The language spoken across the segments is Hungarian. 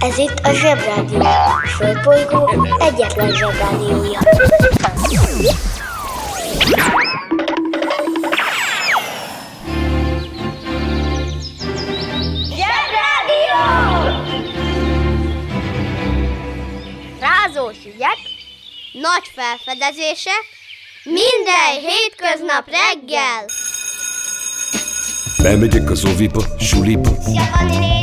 Ez itt a Zsebrádió. A Földbolygó egyetlen Zsebrádiója. Zsebrádió! Rázós ügyek, nagy felfedezések, minden hétköznap reggel. Bemegyek az oviba, suliba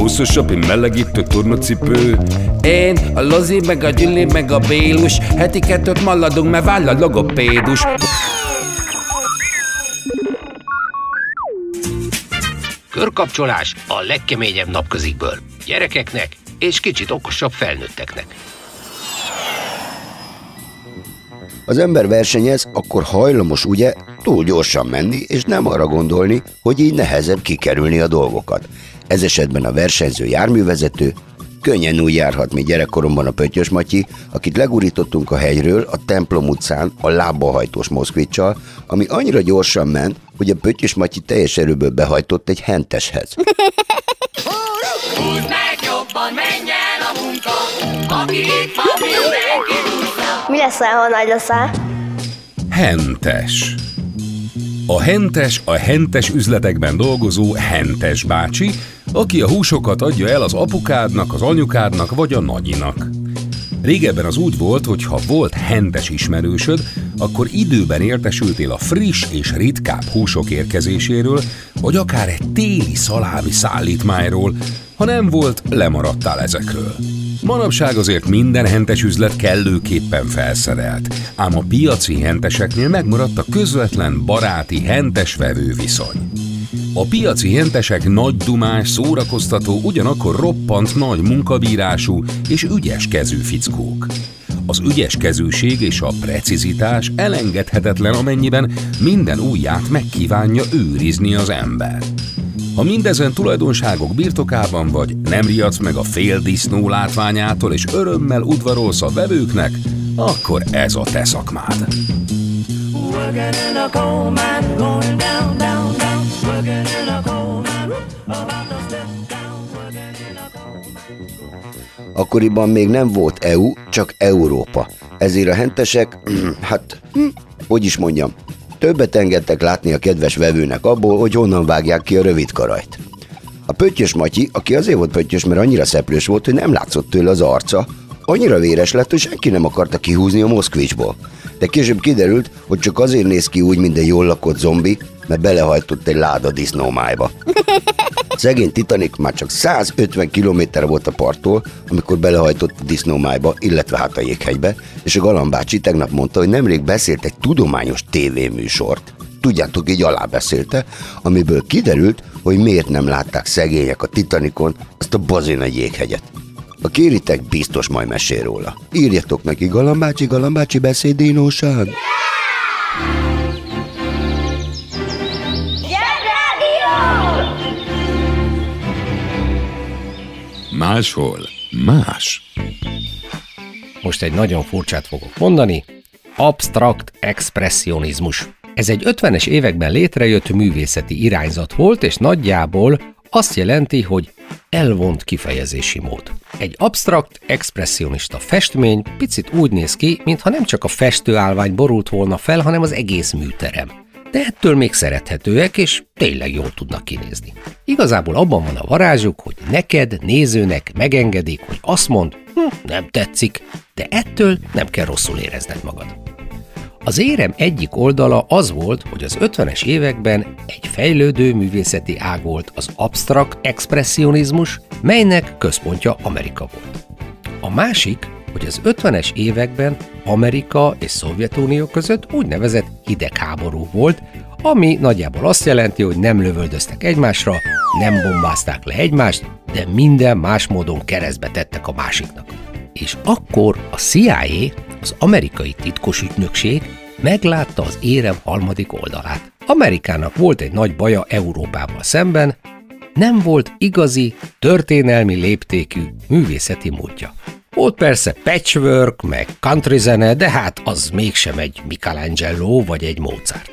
Húszosabb, én melegítő tornacipő Én, a Lozi, meg a Gyüli, meg a Bélus Heti kettőt maladunk, mert váll a logopédus Körkapcsolás a legkeményebb napközikből. Gyerekeknek és kicsit okosabb felnőtteknek. Az ember versenyez, akkor hajlamos ugye túl gyorsan menni, és nem arra gondolni, hogy így nehezebb kikerülni a dolgokat. Ez esetben a versenyző járművezető könnyen úgy járhat, mint gyerekkoromban a Pöttyös Matyi, akit legurítottunk a hegyről a templom utcán a lábbahajtós moszkvicsal, ami annyira gyorsan ment, hogy a Pöttyös Matyi teljes erőből behajtott egy henteshez. Húzd meg jobban, menj el a munka, aki itt van, mindenki. Mi leszel, ha nagy leszel? Hentes a hentes a hentes üzletekben dolgozó hentes bácsi, aki a húsokat adja el az apukádnak, az anyukádnak vagy a nagyinak. Régebben az úgy volt, hogy ha volt hentes ismerősöd, akkor időben értesültél a friss és ritkább húsok érkezéséről, vagy akár egy téli szalámi szállítmányról, ha nem volt, lemaradtál ezekről. Manapság azért minden hentes üzlet kellőképpen felszerelt, ám a piaci henteseknél megmaradt a közvetlen baráti hentes-vevő viszony. A piaci hentesek nagy dumás, szórakoztató, ugyanakkor roppant nagy munkabírású és ügyes kezű fickók. Az ügyes kezűség és a precizitás elengedhetetlen, amennyiben minden ujját megkívánja őrizni az ember. Ha mindezen tulajdonságok birtokában vagy, nem riadsz meg a fél disznó látványától és örömmel udvarolsz a vevőknek, akkor ez a te szakmád. Akkoriban még nem volt EU, csak Európa. Ezért a hentesek, hát, hm, hogy is mondjam, többet engedtek látni a kedves vevőnek abból, hogy honnan vágják ki a rövid karajt. A pöttyös Matyi, aki azért volt pöttyös, mert annyira szeplős volt, hogy nem látszott tőle az arca, annyira véres lett, hogy senki nem akarta kihúzni a Moszkvicsból. De később kiderült, hogy csak azért néz ki úgy, mint egy jól lakott zombi, mert belehajtott egy láda disznómájba. Szegény Titanic már csak 150 km volt a parttól, amikor belehajtott a disznómájba, illetve hát a jéghegybe, és a galambácsi tegnap mondta, hogy nemrég beszélt egy tudományos tévéműsort. Tudjátok, így alábeszélte, amiből kiderült, hogy miért nem látták szegények a Titanicon azt a bazin egy jéghegyet. Ha kéritek, biztos majd mesél róla. Írjatok neki, galambácsi, galambácsi beszédínóság. Zsebrádió! Máshol más. Most egy nagyon furcsát fogok mondani. Abstrakt expressionizmus. Ez egy 50-es években létrejött művészeti irányzat volt, és nagyjából azt jelenti, hogy elvont kifejezési mód. Egy abstrakt, expressionista festmény picit úgy néz ki, mintha nem csak a festőállvány borult volna fel, hanem az egész műterem. De ettől még szerethetőek, és tényleg jól tudnak kinézni. Igazából abban van a varázsuk, hogy neked, nézőnek megengedik, hogy azt mond, hm, nem tetszik, de ettől nem kell rosszul érezned magad. Az érem egyik oldala az volt, hogy az 50-es években egy fejlődő művészeti ág volt az absztrakt expressionizmus, melynek központja Amerika volt. A másik, hogy az 50-es években Amerika és Szovjetunió között úgynevezett hidegháború volt, ami nagyjából azt jelenti, hogy nem lövöldöztek egymásra, nem bombázták le egymást, de minden más módon keresztbe tettek a másiknak. És akkor a CIA, az amerikai titkos ügynökség meglátta az érem harmadik oldalát. Amerikának volt egy nagy baja Európával szemben, nem volt igazi, történelmi léptékű művészeti módja. Volt persze patchwork, meg country zene, de hát az mégsem egy Michelangelo vagy egy Mozart.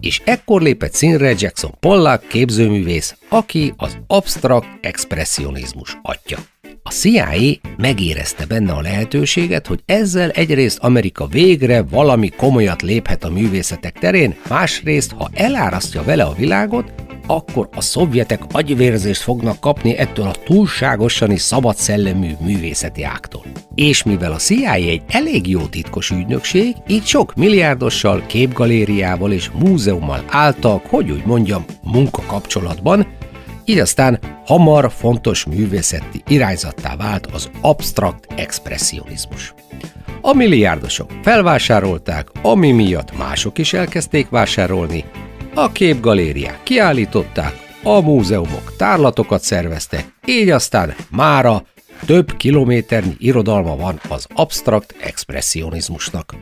És ekkor lépett színre Jackson Pollock képzőművész, aki az absztrakt expressionizmus atya. A CIA megérezte benne a lehetőséget, hogy ezzel egyrészt Amerika végre valami komolyat léphet a művészetek terén, másrészt, ha elárasztja vele a világot, akkor a szovjetek agyvérzést fognak kapni ettől a túlságosan is szabad szellemű művészeti ágtól. És mivel a CIA egy elég jó titkos ügynökség, így sok milliárdossal, képgalériával és múzeummal álltak, hogy úgy mondjam, munkakapcsolatban, így aztán hamar fontos művészeti irányzattá vált az absztrakt expressionizmus. A milliárdosok felvásárolták, ami miatt mások is elkezdték vásárolni, a képgalériák kiállították, a múzeumok tárlatokat szerveztek, így aztán mára több kilométernyi irodalma van az absztrakt expressionizmusnak.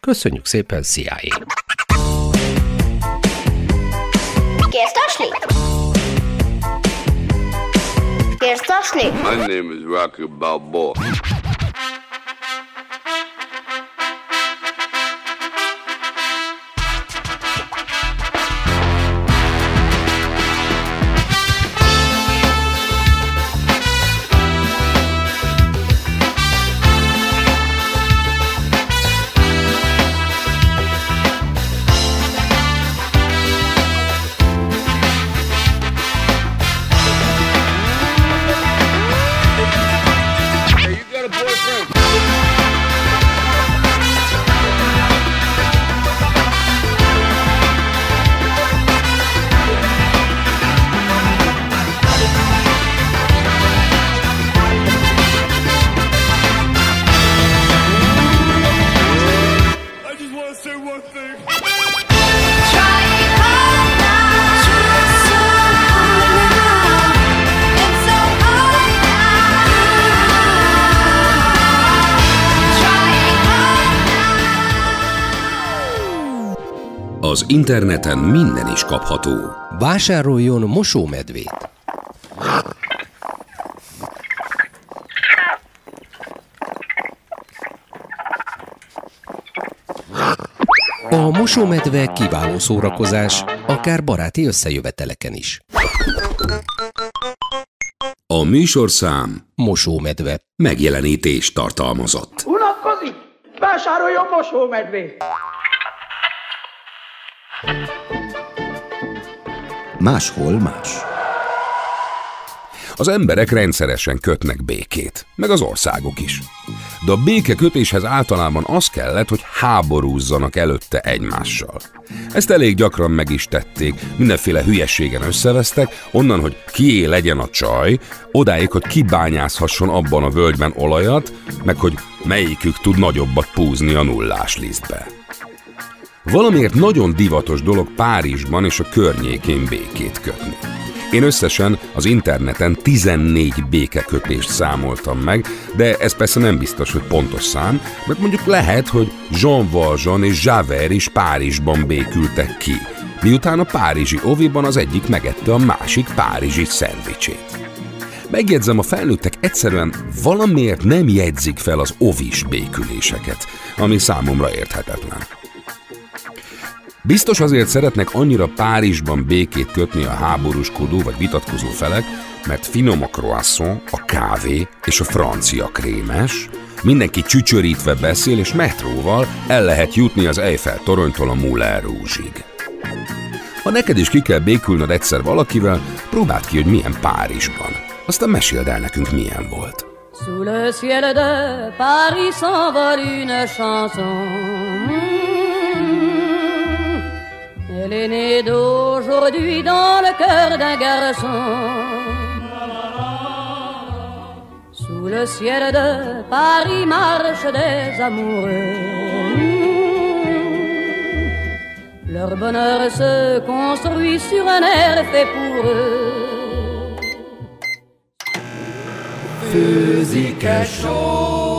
Köszönjük szépen, CIA! Tasni? My name is Rocky Balboa. Az interneten minden is kapható. Vásároljon mosómedvét! A mosómedve kiváló szórakozás, akár baráti összejöveteleken is. A műsorszám Mosómedve. megjelenítést tartalmazott. Unatkozik? Vásároljon mosómedvét! Máshol más. Az emberek rendszeresen kötnek békét, meg az országok is. De a békekötéshez általában az kellett, hogy háborúzzanak előtte egymással. Ezt elég gyakran meg is tették, mindenféle hülyeségen összevesztek, onnan, hogy kié legyen a csaj, odáig, hogy kibányázhasson abban a völgyben olajat, meg hogy melyikük tud nagyobbat púzni a nullás lisztbe. Valamiért nagyon divatos dolog Párizsban és a környékén békét kötni. Én összesen az interneten 14 békekötést számoltam meg, de ez persze nem biztos, hogy pontos szám, mert mondjuk lehet, hogy Jean Valjean és Javert is Párizsban békültek ki, miután a párizsi oviban az egyik megette a másik párizsi szendvicsét. Megjegyzem, a felnőttek egyszerűen valamiért nem jegyzik fel az ovis béküléseket, ami számomra érthetetlen. Biztos azért szeretnek annyira Párizsban békét kötni a háborúskodó vagy vitatkozó felek, mert finom a croissant, a kávé és a francia krémes, mindenki csücsörítve beszél, és metróval el lehet jutni az Eiffel toronytól a Moulin Rouge-ig. Ha neked is ki kell békülnöd egyszer valakivel, próbáld ki, hogy milyen Párizsban. Aztán meséld el nekünk, milyen volt. Sous le ciel de Paris s'envole une chanson. C'est l'aîné d'aujourd'hui dans le cœur d'un garçon. Sous le ciel de Paris marchent des amoureux. Leur bonheur se construit sur un air fait pour eux. Főzik-e só?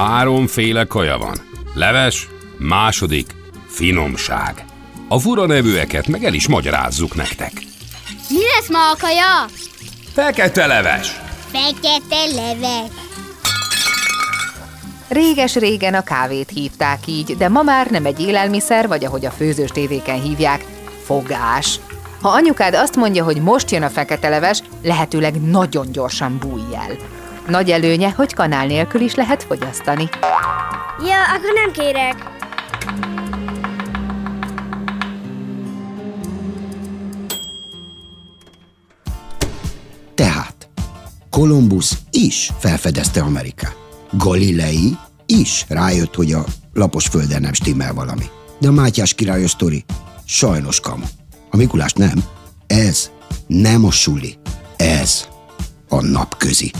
Háromféle kaja van. Leves, második, finomság. A fura nevűeket meg el is magyarázzuk nektek. Mi lesz ma a kaja? Fekete leves. Fekete leves. Réges-régen a kávét hívták így, de ma már nem egy élelmiszer, vagy ahogy a főzős tévéken hívják, fogás. Ha anyukád azt mondja, hogy most jön a fekete leves, lehetőleg nagyon gyorsan bújj el. Nagy előnye, hogy kanál nélkül is lehet fogyasztani. Ja, akkor nem kérek. Tehát Kolumbusz is felfedezte Amerikát. Galilei is rájött, hogy a lapos földön nem stimmel valami. De a Mátyás királyos sztori sajnos kamu. A Mikulás nem. Ez nem a suli. Ez a napközi.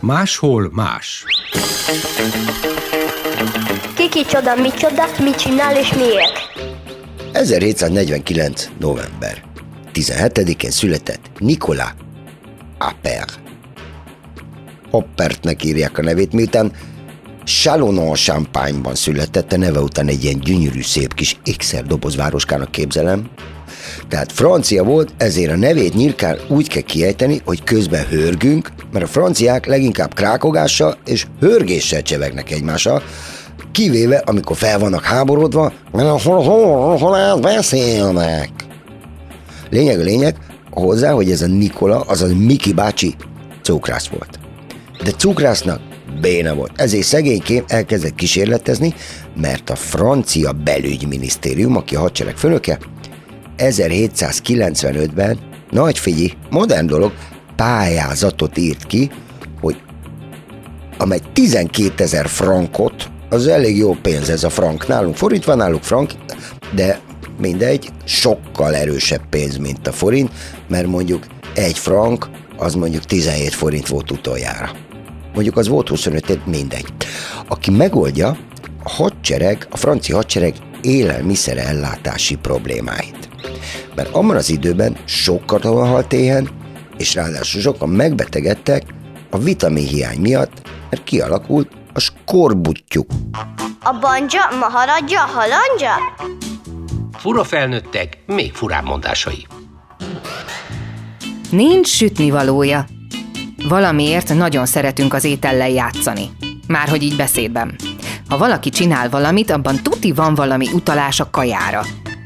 Máshol más. Ki kicsoda, micsoda, mit csinál és miért? 1749. november 17-én született Nicolas Appert. Hoppertnek írják a nevét, miután Chalonon Champagne-ban született, a neve után egy ilyen gyönyörű, szép kis ékszerdoboz városkának képzelem. Tehát francia volt, ezért a nevét nyírkán úgy kell kiejteni, hogy közben hörgünk, mert a franciák leginkább krákogással és hörgéssel csevegnek egymással, kivéve amikor fel vannak háborodva, mert hol, hol, hol beszélnek. Lényeg a lényeg, hozzá, hogy ez a Nikola, azaz Miki bácsi cukrász volt. De cukrásznak béna volt. Ezért szegénykém elkezdett kísérletezni, mert a francia belügyminisztérium, aki a hadsereg főnöke, 1795-ben, nagy figyi, modern dolog, pályázatot írt ki, hogy amely 12 ezer frankot, az elég jó pénz ez a frank. Nálunk forint van, náluk frank, de mindegy, sokkal erősebb pénz, mint a forint, mert mondjuk egy frank, az mondjuk 17 forint volt utoljára. Mondjuk az volt 25, mindegy. Aki megoldja a hadsereg, a francia hadsereg élelmiszer ellátási problémáit. Mert abban az időben sok katona halt éhen, és ráadásul sokan megbetegedtek a vitaminhiány miatt, mert kialakult a skorbutjuk. A banja, maharadja, halandja? Fura felnőttek, még furább mondásai. Nincs sütnivalója. Valamiért nagyon szeretünk az étellel játszani. Márhogy így beszédben. Ha valaki csinál valamit, abban tuti van valami utalás a kajára.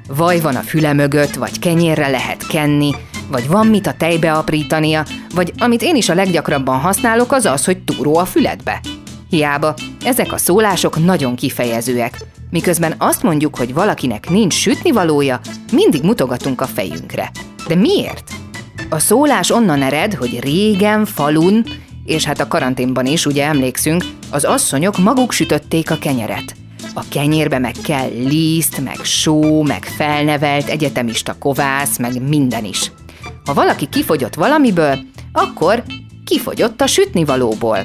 Vaj van a füle mögött, vagy kenyérre lehet kenni, vagy van mit a tejbe aprítania, vagy amit én is a leggyakrabban használok, az az, hogy túró a füledbe. Hiába, ezek a szólások nagyon kifejezőek. Miközben azt mondjuk, hogy valakinek nincs sütnivalója, mindig mutogatunk a fejünkre. De miért? A szólás onnan ered, hogy régen, falun, és hát a karanténban is, ugye emlékszünk, az asszonyok maguk sütötték a kenyeret. A kenyérbe meg kell liszt, meg só, meg felnevelt egyetemista kovász, meg minden is. Ha valaki kifogyott valamiből, akkor kifogyott a sütnivalóból.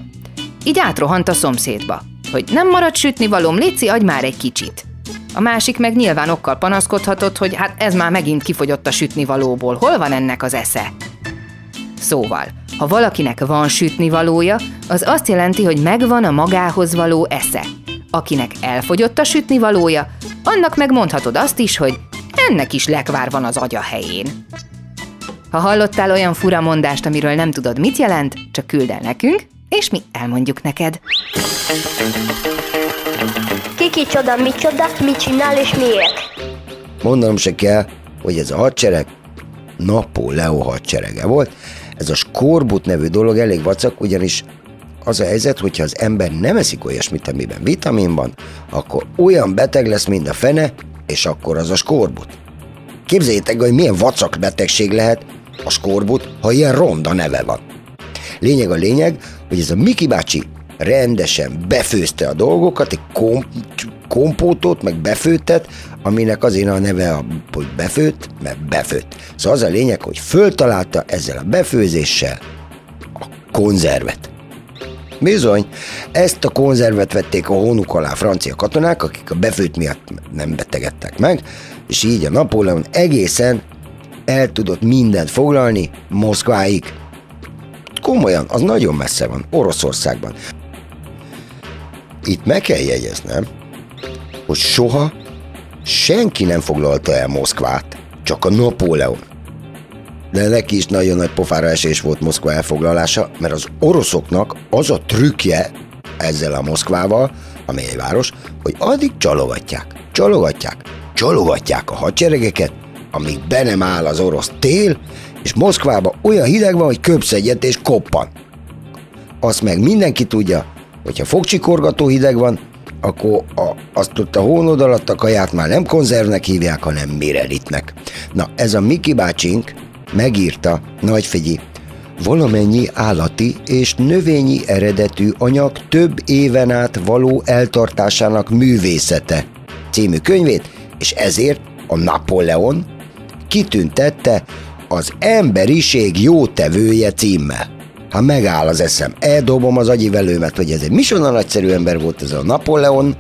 Így átrohant a szomszédba, hogy nem marad sütnivalóm, léci, adj már egy kicsit. A másik meg nyilván okkal panaszkodhatott, hogy hát ez már megint kifogyott a sütnivalóból, hol van ennek az esze? Szóval, ha valakinek van sütnivalója, az azt jelenti, hogy megvan a magához való esze. Akinek elfogyott a sütnivalója, annak megmondhatod azt is, hogy ennek is lekvár van az agya helyén. Ha hallottál olyan fura mondást, amiről nem tudod, mit jelent, csak küld el nekünk, és mi elmondjuk neked. Ki kicsoda, micsoda, mit csinál és miért? Mondanom se kell, hogy ez a hadsereg Napóleon hadserege volt. Ez a skorbut nevű dolog elég vacak, ugyanis az a helyzet, hogyha az ember nem eszik olyasmit, amiben vitamin van, akkor olyan beteg lesz, mint a fene, és akkor az a skorbut. Képzeljétek, hogy milyen vacak betegség lehet, a skorbut, ha ilyen ronda neve van. Lényeg a lényeg, hogy ez a Miki bácsi rendesen befőzte a dolgokat, egy kom- kompótot, meg befőttet, aminek azért a neve, hogy befőtt, mert befőtt. Szóval az a lényeg, hogy föltalálta ezzel a befőzéssel a konzervet. Bizony, ezt a konzervet vették a hónuk alá francia katonák, akik a befőtt miatt nem betegedtek meg, és így a Napóleon egészen el tudott mindent foglalni Moszkváig. Komolyan, az nagyon messze van, Oroszországban. Itt meg kell jegyeznem, hogy soha senki nem foglalta el Moszkvát, csak a Napóleon. De neki is nagyon nagy pofára esés volt Moszkva elfoglalása, mert az oroszoknak az a trükkje ezzel a Moszkvával, amely egy város, hogy addig csalogatják, csalogatják, csalogatják a hadseregeket, amíg be nem áll az orosz tél, és Moszkvába olyan hideg van, hogy köpsz egyet és koppan. Azt meg mindenki tudja, hogyha fogcsikorgató hideg van, akkor a, azt ott a hónod alatt a kaját már nem konzervnek hívják, hanem mirelitnek. Na, ez a Miki bácsink megírta, nagyfigyi, valamennyi állati és növényi eredetű anyag több éven át való eltartásának művészete című könyvét, és ezért a Napóleon kitüntette az emberiség jótevője címmel. Ha megáll az eszem, eldobom az agyivelőmet, hogy ez egy misona nagyszerű ember volt ez a Napóleon,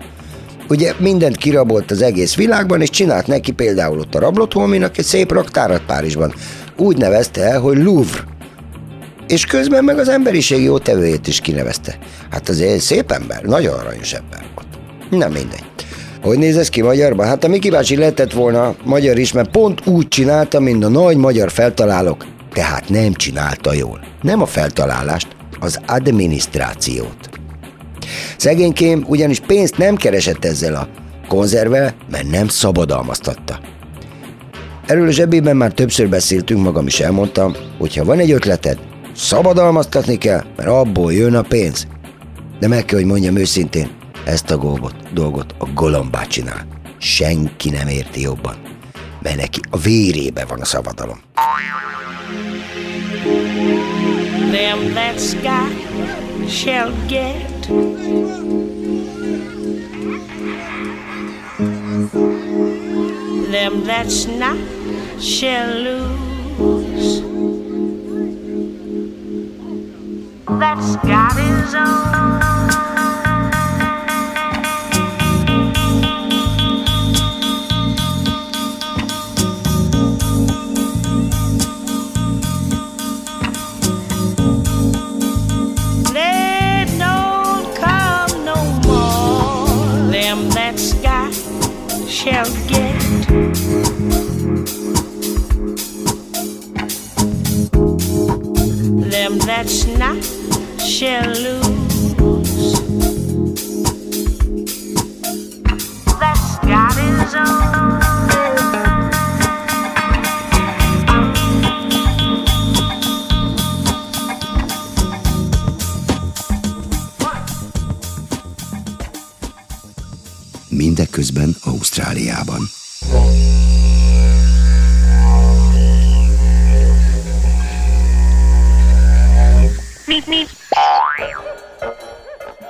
ugye mindent kirabolt az egész világban, és csinált neki például ott a rablott holminak egy szép raktárat Párizsban. Úgy nevezte el, hogy Louvre. És közben meg az emberiség jó tevőjét is kinevezte. Hát azért szép ember, nagyon aranyos ember volt. Nem mindegy. Hogy néz ez ki magyarban? Hát a Miki bácsi lehetett volna magyar is, mert pont úgy csinálta, mint a nagy magyar feltalálók. Tehát nem csinálta jól. Nem a feltalálást, az adminisztrációt. Szegénykém ugyanis pénzt nem keresett ezzel a konzervvel, mert nem szabadalmaztatta. Erről a zsebében már többször beszéltünk, magam is elmondtam, hogy ha van egy ötleted, szabadalmaztatni kell, mert abból jön a pénz. De meg kell, hogy mondjam őszintén, ezt a dolgot, dolgot a Golom csinál. Senki nem érti jobban, mert neki a vérébe van a szabadalom. Them that's got shall get. Them that's not shall lose. That's got his own.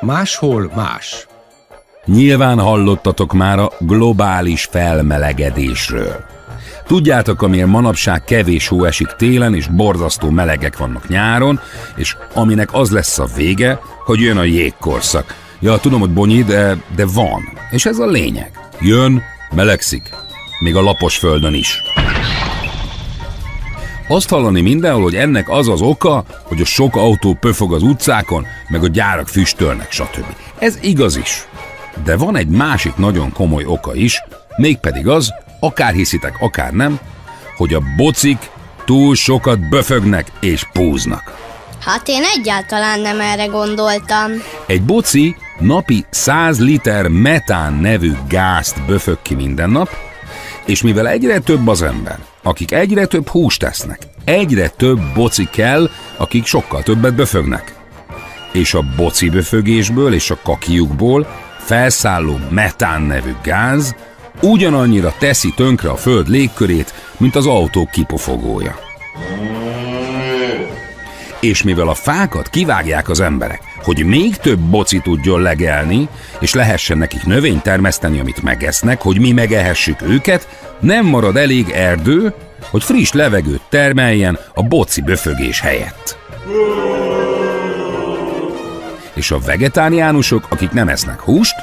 Máshol más. Nyilván hallottatok már a globális felmelegedésről. Tudjátok, amilyen manapság kevés hó esik télen, és borzasztó melegek vannak nyáron, és aminek az lesz a vége, hogy jön a jégkorszak. Ja, tudom, hogy bonyi, de, de van. És ez a lényeg. Jön, melegszik. Még a lapos földön is. Azt hallani mindenhol, hogy ennek az az oka, hogy a sok autó pöfog az utcákon, meg a gyárak füstölnek, stb. Ez igaz is. De van egy másik nagyon komoly oka is, mégpedig az, akár hiszitek, akár nem, hogy a bocik túl sokat böfögnek és púznak. Hát én egyáltalán nem erre gondoltam. Egy boci napi 100 liter metán nevű gázt böfög ki minden nap, és mivel egyre több az ember, akik egyre több húst tesznek, egyre több boci kell, akik sokkal többet böfögnek. És a boci böfögésből és a kakiukból felszálló metán nevű gáz ugyanannyira teszi tönkre a föld légkörét, mint az autó kipofogója. És mivel a fákat kivágják az emberek, hogy még több boci tudjon legelni, és lehessen nekik növényt termeszteni, amit megesznek, hogy mi megehessük őket, nem marad elég erdő, hogy friss levegőt termeljen a boci böfögés helyett. És a vegetáriánusok, akik nem esznek húst,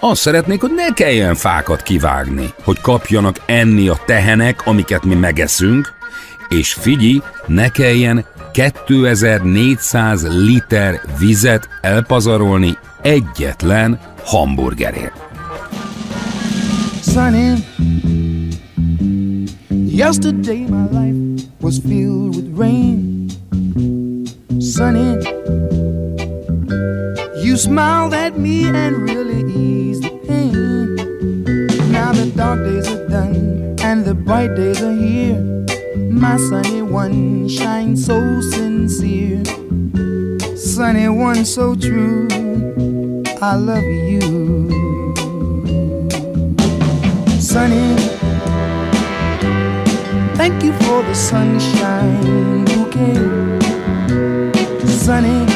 azt szeretnék, hogy ne kelljen fákat kivágni, hogy kapjanak enni a tehenek, amiket mi megeszünk, és figyelj, ne kelljen 2400 liter vizet elpazarolni egyetlen hamburgerért. Sunny, yesterday my life was filled with rain. Sunny, you smiled at me and really eased the pain. Now the dark days are done and the bright days are here. My sunny one shines so sincere. Sunny one so true. I love you. Sunny, thank you for the sunshine bouquet. Sunny,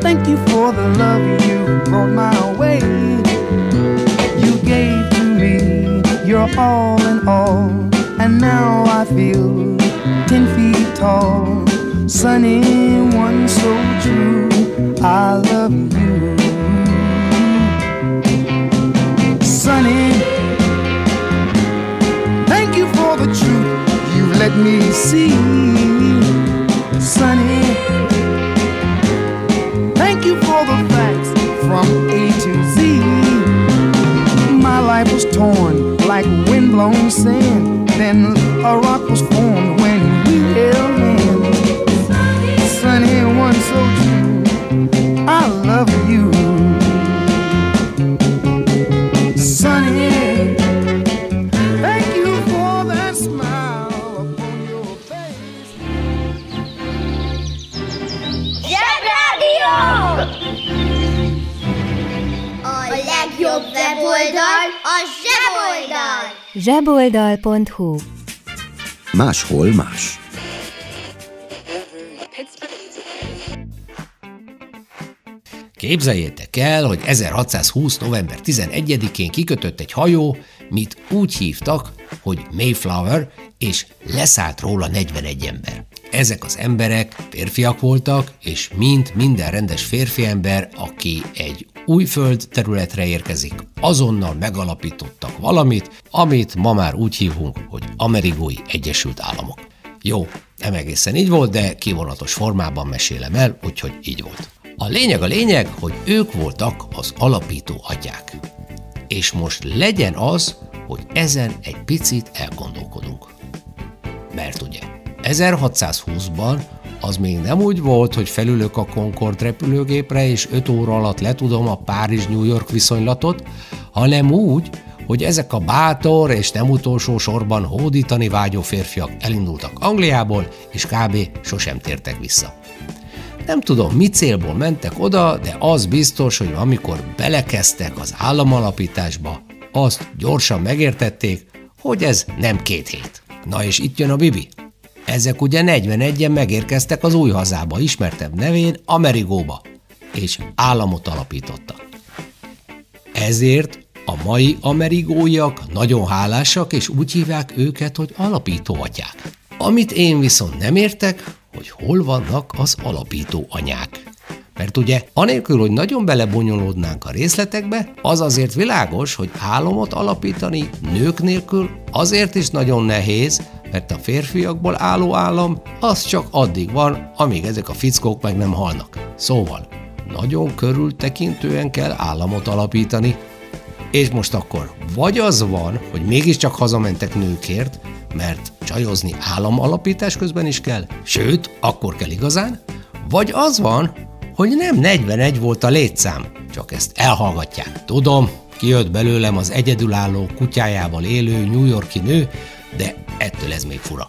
thank you for the love you brought my way. You gave to me your all in all, and now I feel ten feet tall. Sunny, one so true, I love you. Sunny, thank you for the truth you let me see. Sunny, thank you for the facts from A to Z. My life was torn like windblown sand. Then a rock was zseboldal.hu Máshol más. Képzeljétek el, hogy 1620. november 11-én kikötött egy hajó, mit úgy hívtak, hogy Mayflower, és leszállt róla 41 ember. Ezek az emberek férfiak voltak, és mint minden rendes férfi ember, aki egy új föld területre érkezik, azonnal megalapítottak valamit, amit ma már úgy hívunk, hogy Amerigói Egyesült Államok. Jó, nem egészen így volt, de kivonatos formában mesélem el, úgyhogy így volt. A lényeg a lényeg, hogy ők voltak az alapító atyák. És most legyen az, hogy ezen egy picit elgondolkodunk. Mert ugye 1620-ban az még nem úgy volt, hogy felülök a Concorde repülőgépre, és 5 óra alatt letudom a Párizs-New York viszonylatot, hanem úgy, hogy ezek a bátor és nem utolsó sorban hódítani vágyó férfiak elindultak Angliából, és kb. sosem tértek vissza. Nem tudom, mi célból mentek oda, de az biztos, hogy amikor belekezdtek az államalapításba, azt gyorsan megértették, hogy ez nem két hét. Na és itt jön a Bibi. Ezek ugye 41-en megérkeztek az új hazába, ismertebb nevén Amerigóba, és államot alapítottak. Ezért a mai amerigóiak nagyon hálásak, és úgy hívják őket, hogy alapító atyák. Amit én viszont nem értek, hogy hol vannak az alapító anyák. Mert ugye, anélkül, hogy nagyon belebonyolódnánk a részletekbe, az azért világos, hogy álomot alapítani nők nélkül azért is nagyon nehéz, mert a férfiakból álló állam az csak addig van, amíg ezek a fickók meg nem halnak. Szóval, nagyon körültekintően kell államot alapítani, és most akkor vagy az van, hogy mégiscsak hazamentek nőkért, mert csajozni államalapítás közben is kell, sőt, akkor kell igazán, vagy az van, hogy nem 41 volt a létszám, csak ezt elhallgatják. Tudom, kijött belőlem az egyedülálló kutyájával élő New Yorki nő, de ettől ez még fura.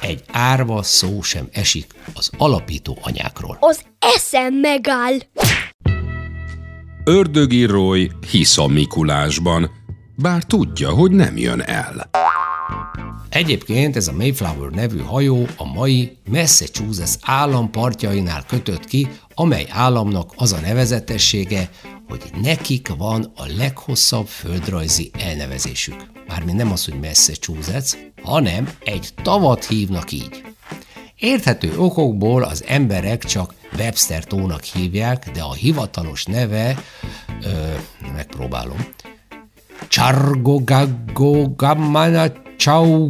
Egy árva szó sem esik az alapító anyákról. Az eszem megáll. Ördögi Roy hisz a Mikulásban, bár tudja, hogy nem jön el. Egyébként ez a Mayflower nevű hajó a mai Massachusetts állam partjainál kötött ki, amely államnak az a nevezetessége, hogy nekik van a leghosszabb földrajzi elnevezésük. Mármint nem az, hogy Massachusetts, hanem egy tavat hívnak így. Érthető okokból az emberek csak Webster tónak hívják, de a hivatalos neve, ö, megpróbálom, Chargogagogamana Chau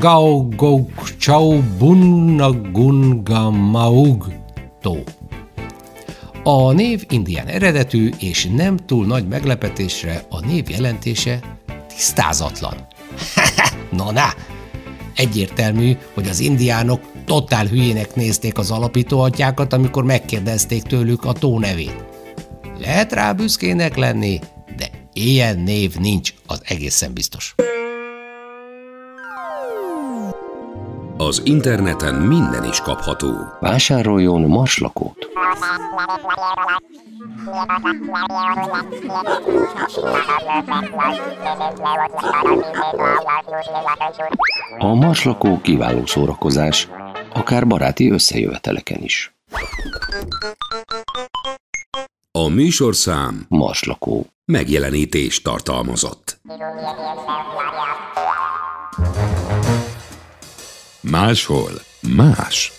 Gau Gau Chau Bunnagungamaug tó. A név indián eredetű, és nem túl nagy meglepetésre a név jelentése tisztázatlan. na na, egyértelmű, hogy az indiánok totál hülyének nézték az alapítóatyákat, amikor megkérdezték tőlük a tó nevét. Lehet rá büszkének lenni, de ilyen név nincs, az egészen biztos. Az interneten minden is kapható. Vásároljon marslakót. A marslakó kiváló szórakozás, akár baráti összejöveteleken is. A műsorszám Marslakó. megjelenítést tartalmazott. Máshol más.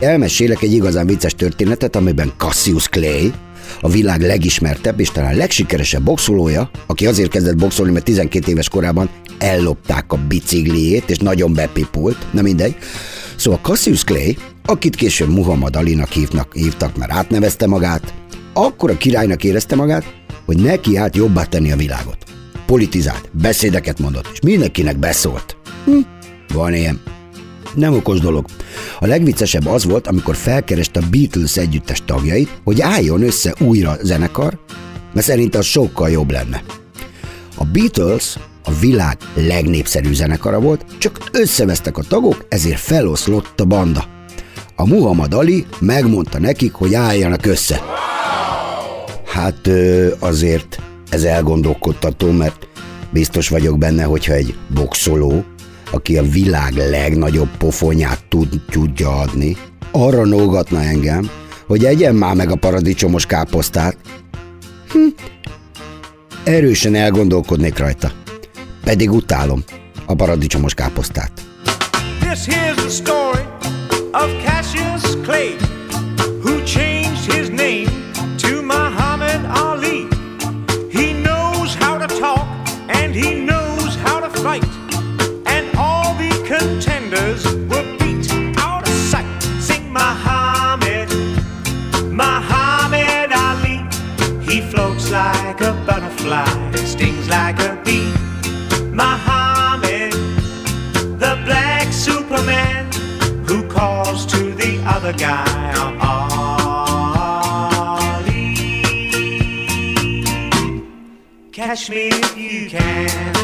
Elmesélek egy igazán vicces történetet, amiben Cassius Clay, a világ legismertebb és talán legsikeresebb boxolója, aki azért kezdett boxolni, mert 12 éves korában ellopták a bicikliét, és nagyon bepipult, na mindegy. Szóval Cassius Clay, akit később Muhammad Alinak hívnak, hívtak, mert átnevezte magát, akkor a királynak érezte magát, hogy neki állt jobbá tenni a világot. Politizált, beszédeket mondott, és mindenkinek beszólt. Hm, van ilyen. Nem okos dolog. A legviccesebb az volt, amikor felkereste a Beatles együttes tagjait, hogy álljon össze újra zenekar, mert szerint az sokkal jobb lenne. A Beatles a világ legnépszerűbb zenekara volt, csak összevesztek a tagok, ezért feloszlott a banda. A Muhammad Ali megmondta nekik, hogy álljanak össze. Hát azért ez elgondolkodtató, mert biztos vagyok benne, hogyha egy boxoló, aki a világ legnagyobb pofonyát tud, tudja adni, arra nógatna engem, hogy egyen már meg a paradicsomos káposztát. Hm. Erősen elgondolkodnék rajta. Pedig utálom a paradicsomos káposztát. This here's the story of Cassius Clay, guy I'm Ali. Catch me if you can.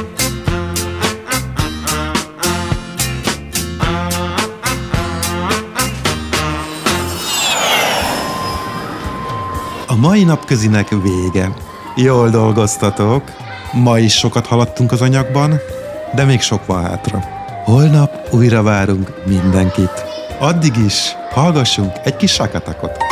A mai napközinek vége. Jól dolgoztatok. Ma is sokat haladtunk az anyagban, de még sok van hátra. Holnap újra várunk mindenkit. Addig is hallgassunk egy kis sakatakot.